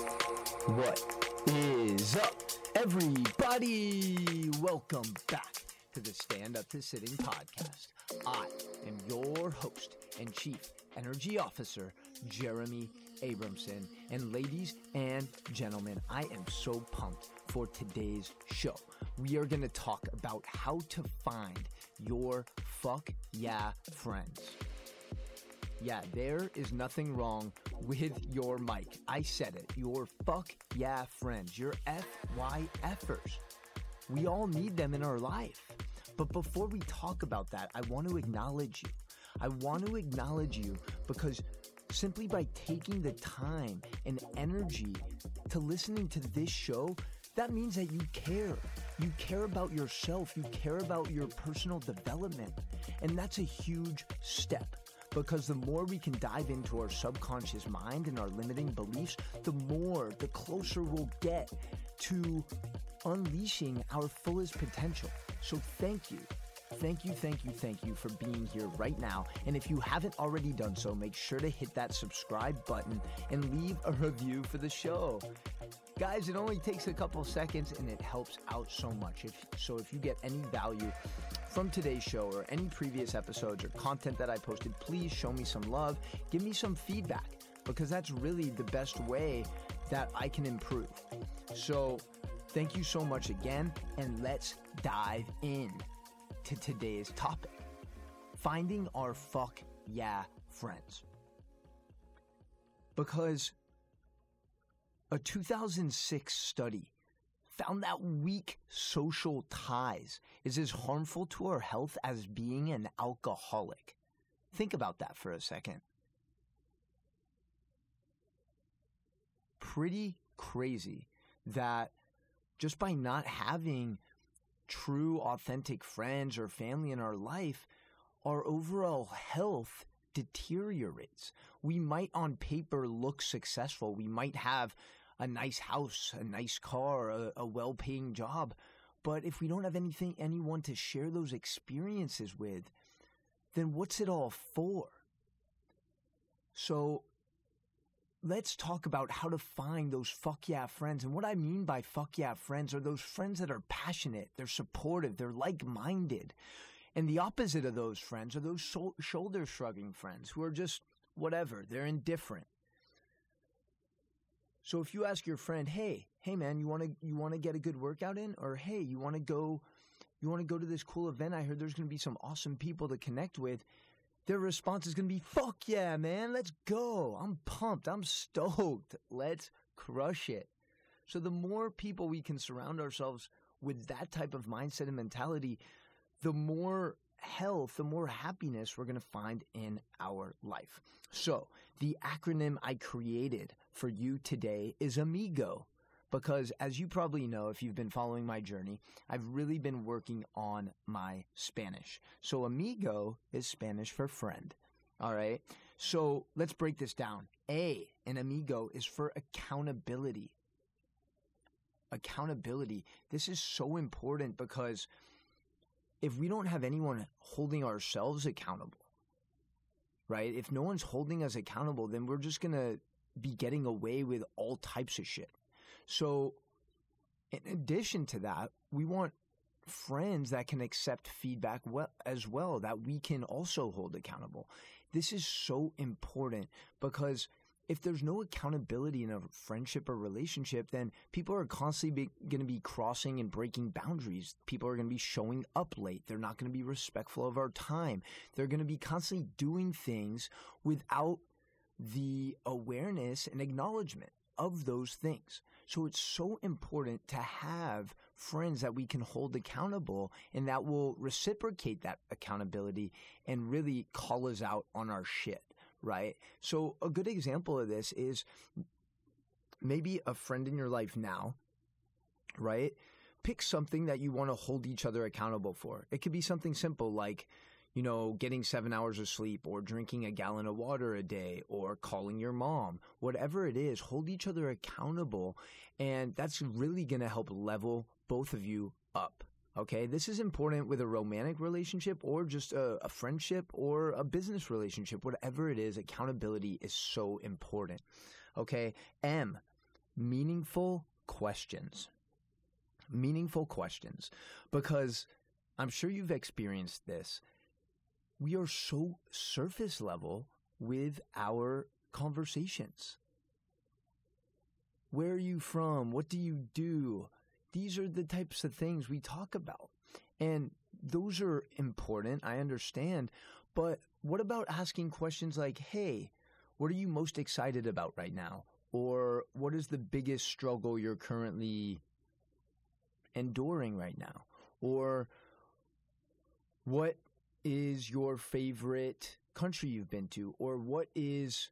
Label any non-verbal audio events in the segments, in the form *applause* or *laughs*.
What is up, everybody? Welcome back to the Stand Up to Sitting podcast. I am your host and chief energy officer, Jeremy Abramson. And ladies and gentlemen, I am so pumped for today's show. We are going to talk about how to find your fuck yeah friends. Yeah, there is nothing wrong with your mic. I said it. Your fuck yeah friends, your FYFers. We all need them in our life. But before we talk about that, I want to acknowledge you. I want to acknowledge you because simply by taking the time and energy to listening to this show, that means that you care. You care about yourself. You care about your personal development. And that's a huge step because the more we can dive into our subconscious mind and our limiting beliefs, the more, the closer we'll get to unleashing our fullest potential. So thank you. Thank you, thank you, thank you for being here right now. And if you haven't already done so, make sure to hit that subscribe button and leave a review for the show. Guys, it only takes a couple seconds and it helps out so much. If, so if you get any value from today's show or any previous episodes or content that I posted, please show me some love. Give me some feedback because that's really the best way that I can improve. So thank you so much again, and let's dive in to today's topic finding our fuck yeah friends. Because a 2006 study found that weak social ties is as harmful to our health as being an alcoholic. Think about that for a second. Pretty crazy that just by not having true, authentic friends or family in our life, our overall health deteriorates. We might on paper look successful. We might have a nice house, a nice car, a, a well paying job. But if we don't have anything, anyone to share those experiences with, then what's it all for? So let's talk about how to find those fuck yeah friends. And what I mean by fuck yeah friends are those friends that are passionate, they're supportive, they're like minded. And the opposite of those friends are those so- shoulder shrugging friends who are just whatever, they're indifferent. So if you ask your friend, "Hey, hey man, you want to you want to get a good workout in or hey, you want to go you want to go to this cool event? I heard there's going to be some awesome people to connect with." Their response is going to be, "Fuck yeah, man, let's go. I'm pumped. I'm stoked. Let's crush it." So the more people we can surround ourselves with that type of mindset and mentality, the more health, the more happiness we're going to find in our life. So, the acronym I created for you today is AMIGO. Because, as you probably know, if you've been following my journey, I've really been working on my Spanish. So, amigo is Spanish for friend. All right. So, let's break this down. A an amigo is for accountability. Accountability. This is so important because if we don't have anyone holding ourselves accountable, right? If no one's holding us accountable, then we're just going to be getting away with all types of shit. So, in addition to that, we want friends that can accept feedback well, as well, that we can also hold accountable. This is so important because if there's no accountability in a friendship or relationship, then people are constantly going to be crossing and breaking boundaries. People are going to be showing up late. They're not going to be respectful of our time. They're going to be constantly doing things without the awareness and acknowledgement of those things. So it's so important to have friends that we can hold accountable and that will reciprocate that accountability and really call us out on our shit right? So a good example of this is maybe a friend in your life now, right? Pick something that you want to hold each other accountable for. It could be something simple like, you know, getting seven hours of sleep or drinking a gallon of water a day or calling your mom, whatever it is, hold each other accountable. And that's really going to help level both of you up. Okay, this is important with a romantic relationship or just a, a, friendship or a business relationship, whatever it is, accountability is so important. Okay, M, meaningful questions. Meaningful questions. Because I'm sure you've experienced this. We are so surface level with our conversations. Where are you from? What do you do? These are the types of things we talk about. And those are important, I understand. But what about asking questions like, hey, what are you most excited about right now? Or what is the biggest struggle you're currently enduring right now? Or what is your favorite country you've been to? Or what is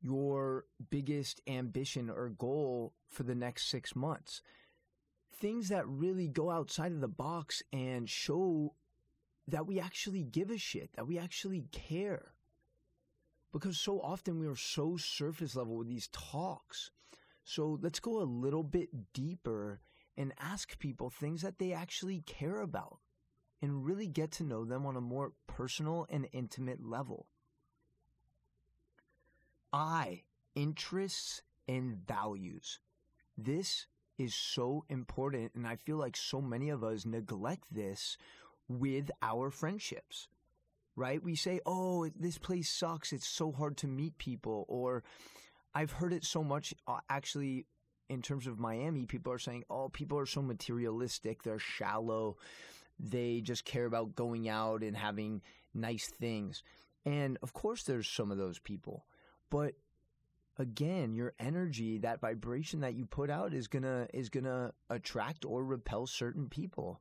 your biggest ambition or goal for the next six months? Things that really go outside of the box and show that we actually give a shit, that we actually care. Because so often we are so surface level with these talks. So let's go a little bit deeper and ask people things that they actually care about and really get to know them on a more personal and intimate level. I, interests and values. This is so important, and I feel like so many of us neglect this with our friendships, right? We say, oh, this place sucks. It's so hard to meet people. Or I've heard it so much, uh, actually, in terms of Miami, people are saying, oh, people are so materialistic. They're shallow. They just care about going out and having nice things. And of course, there's some of those people. But again your energy that vibration that you put out is going to is going to attract or repel certain people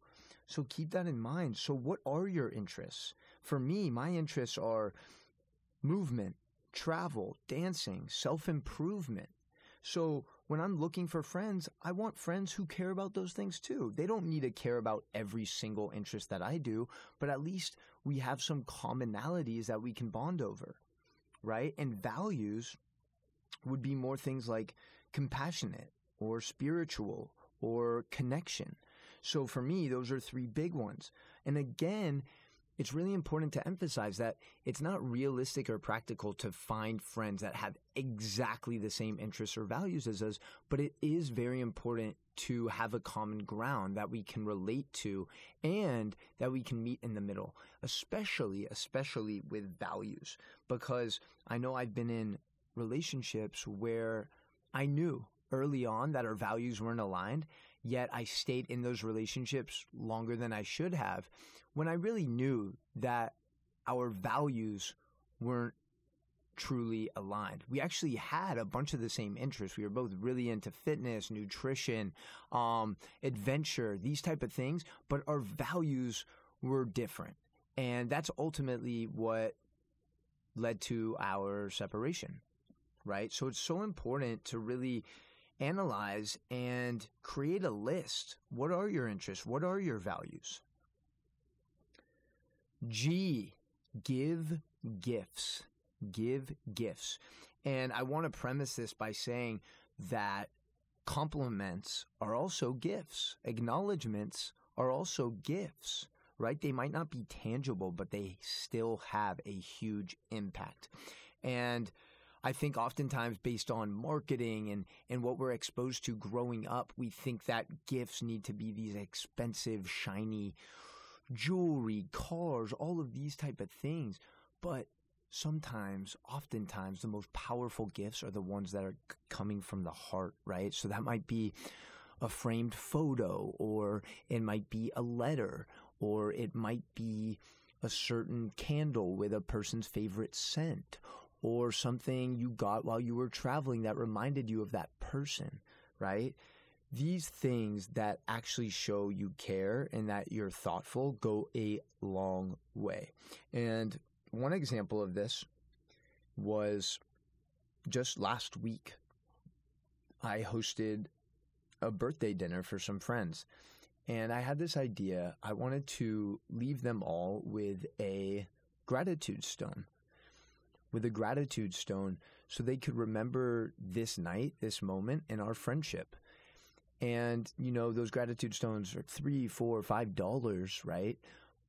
so keep that in mind. So, what are your interests? For me, my interests are movement, travel, dancing, self improvement. So, when I'm looking for friends, I want friends who care about those things too. They don't need to care about every single interest that I do, but at least we have some commonalities that we can bond over, right? And values would be more things like compassionate or spiritual or connection. So for me, those are three big ones. And again, it's really important to emphasize that it's not realistic or practical to find friends that have exactly the same interests or values as us, but it is very important to have a common ground that we can relate to and that we can meet in the middle, especially, especially with values. Because I know I've been in relationships where I knew early on that our values weren't aligned yet I stayed in those relationships longer than I should have when I really knew that our values weren't truly aligned. We actually had a bunch of the same interests. We were both really into fitness, nutrition, um, adventure, these type of things, but our values were different. And that's ultimately what led to our separation, right? So it's so important to really analyze and create a list. What are your interests? What are your values? G, give gifts. Give gifts. And I want to premise this by saying that compliments are also gifts, acknowledgments are also gifts, right? They might not be tangible, but they still have a huge impact. And I think oftentimes based on marketing and, and what we're exposed to growing up, we think that gifts need to be these expensive, shiny jewelry, cars, all of these type of things. But sometimes, oftentimes, the most powerful gifts are the ones that are coming from the heart, right? So that might be a framed photo, or it might be a letter, or it might be a certain candle with a person's favorite scent, or something you got while you were traveling that reminded you of that person, right? These things that actually show you care and that you're thoughtful go a long way. And one example of this was just last week. I hosted a birthday dinner for some friends. And I had this idea. I wanted to leave them all with a gratitude stone with a gratitude stone so they could remember this night, this moment, and our friendship. And, you know, those gratitude stones are three, four, five dollars, right?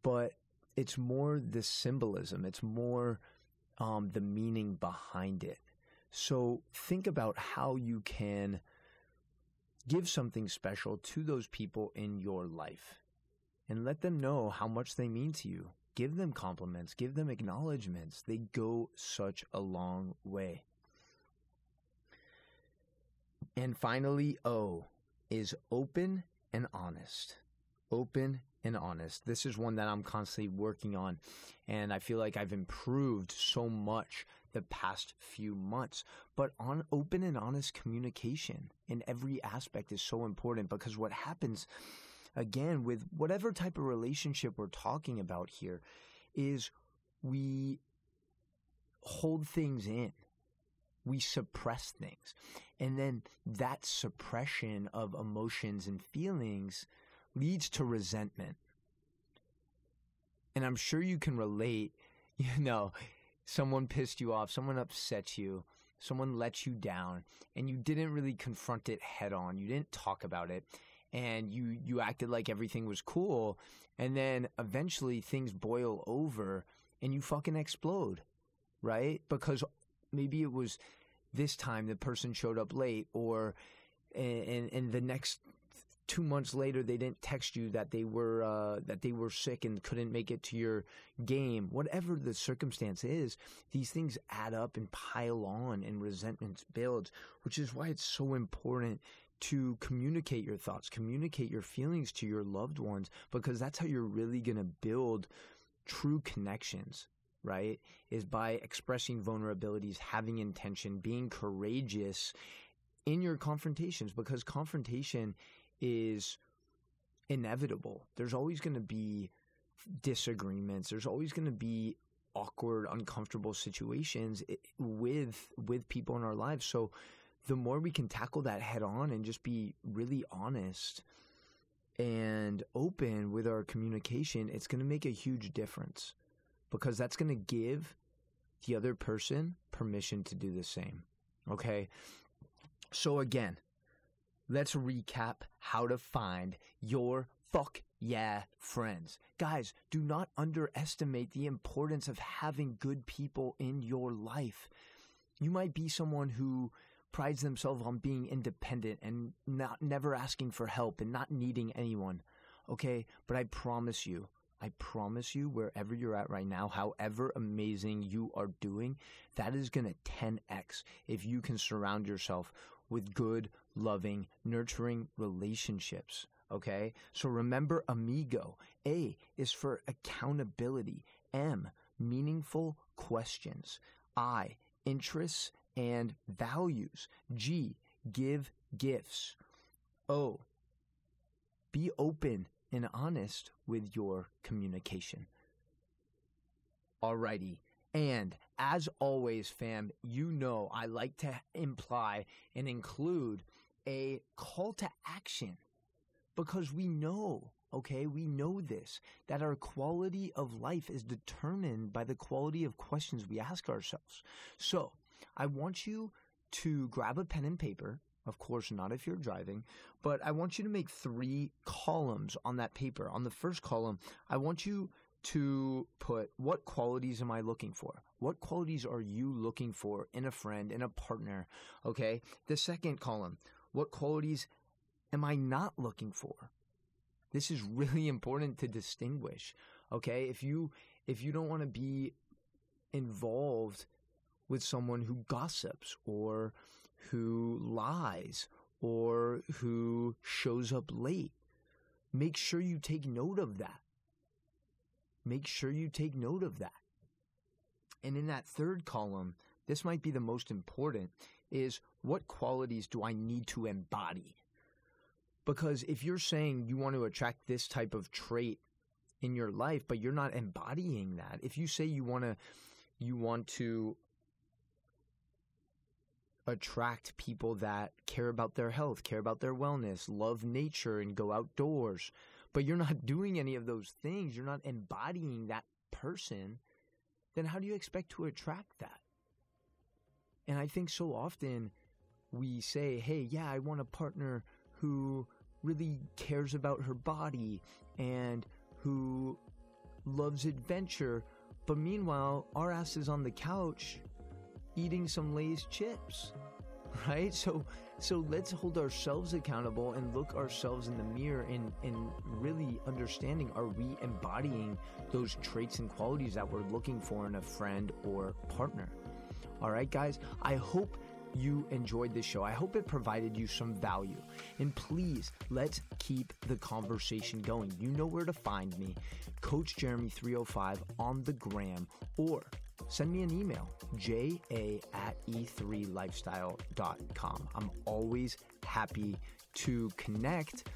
But it's more the symbolism, it's more um, the meaning behind it. So think about how you can give something special to those people in your life and let them know how much they mean to you. Give them compliments, give them acknowledgments. They go such a long way. And finally, O is open and honest. Open and honest. This is one that I'm constantly working on, and I feel like I've improved so much the past few months. But on open and honest communication in every aspect is so important because what happens again with whatever type of relationship we're talking about here is we hold things in. We suppress things. And then that suppression of emotions and feelings leads to resentment. And I'm sure you can relate, *laughs* you know, someone pissed you off, someone upset you, someone let you down, and you didn't really confront it head on. You didn't talk about it. And you, you acted like everything was cool. And then eventually things boil over and you fucking explode, right? Because maybe it was this time the person showed up late or and and the next two months later they didn't text you that they were uh, that they were sick and couldn't make it to your game whatever the circumstance is these things add up and pile on and resentment builds which is why it's so important to communicate your thoughts communicate your feelings to your loved ones because that's how you're really going to build true connections right is by expressing vulnerabilities having intention being courageous in your confrontations because confrontation is inevitable. There's always going to be disagreements. There's always going to be awkward, uncomfortable situations eh, with with people in our lives. So the more we can tackle that head on and just be really honest and open with our communication, it's going to make a huge difference because that's going to give the other person permission to do the same. Okay? So again, let's recap how to find your fuck yeah friends. Guys, do not underestimate the importance of having good people in your life. You might be someone who prides themselves on being independent and not never asking for help and not needing anyone. Okay, but I promise you, I promise you, wherever you're at right now, however amazing you are doing, that is going to 10x if you can surround yourself with good, loving, nurturing relationships. Okay. So remember amigo. A is for accountability. M, meaningful questions. I, interests and values. G, give gifts. O, be open and honest with your communication. Alrighty. And as always, fam, you know I like to imply and include a call to action because we know, okay, we know this, that our quality of life is determined by the quality of questions we ask ourselves. So I want you to grab a pen and paper. Of course, not if you're driving, but I want you to make three columns on that paper. On the first column, I want you to put what qualities am I looking for? What qualities are you looking for in a friend, in a partner? Okay. The second column, what qualities am I not looking for? This is really *laughs* important to distinguish. Okay. If you, if you don't want to be involved with someone who gossips or who lies or who shows up late, make sure you take note of that make sure you take note of that. And in that third column, this might be the most important, is what qualities do I need to embody? Because if you're saying you want to attract this type of trait in your life, but you're not embodying that, if you say you want to, you want to attract people that care about their health, care about their wellness, love nature, and go outdoors, but you're not *laughs* doing any of those things, you're not embodying that person, then how do you expect to attract that? And I think so often we say, hey, yeah, I want a partner who really cares about her body and who loves adventure. But meanwhile, our ass is on the couch eating some Lay's chips, *laughs* right? So So let's hold ourselves accountable and look ourselves in the mirror and, and really understanding are we embodying those traits and qualities that we're looking for in a friend or partner? All right, guys, I hope you enjoyed this show. I hope it provided you some value. And please, let's keep the conversation going. You know where to find me, Coach Jeremy305 on the gram, or send me an email, ja at e3lifestyle.com. I'm always happy to connect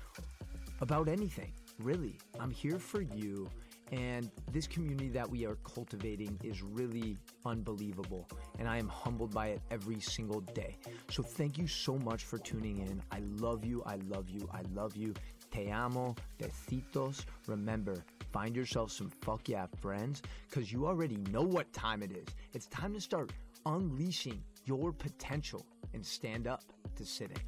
about anything. Really, I'm here for you. And this community that we are cultivating is really unbelievable. And I am humbled by it every single day. So thank you so much for tuning in. I love you. I love you. I love you. Te amo. Besitos. Remember, find yourself some fuck yeah friends because you already know what time it is. It's time to start unleashing your potential and stand up to sitting.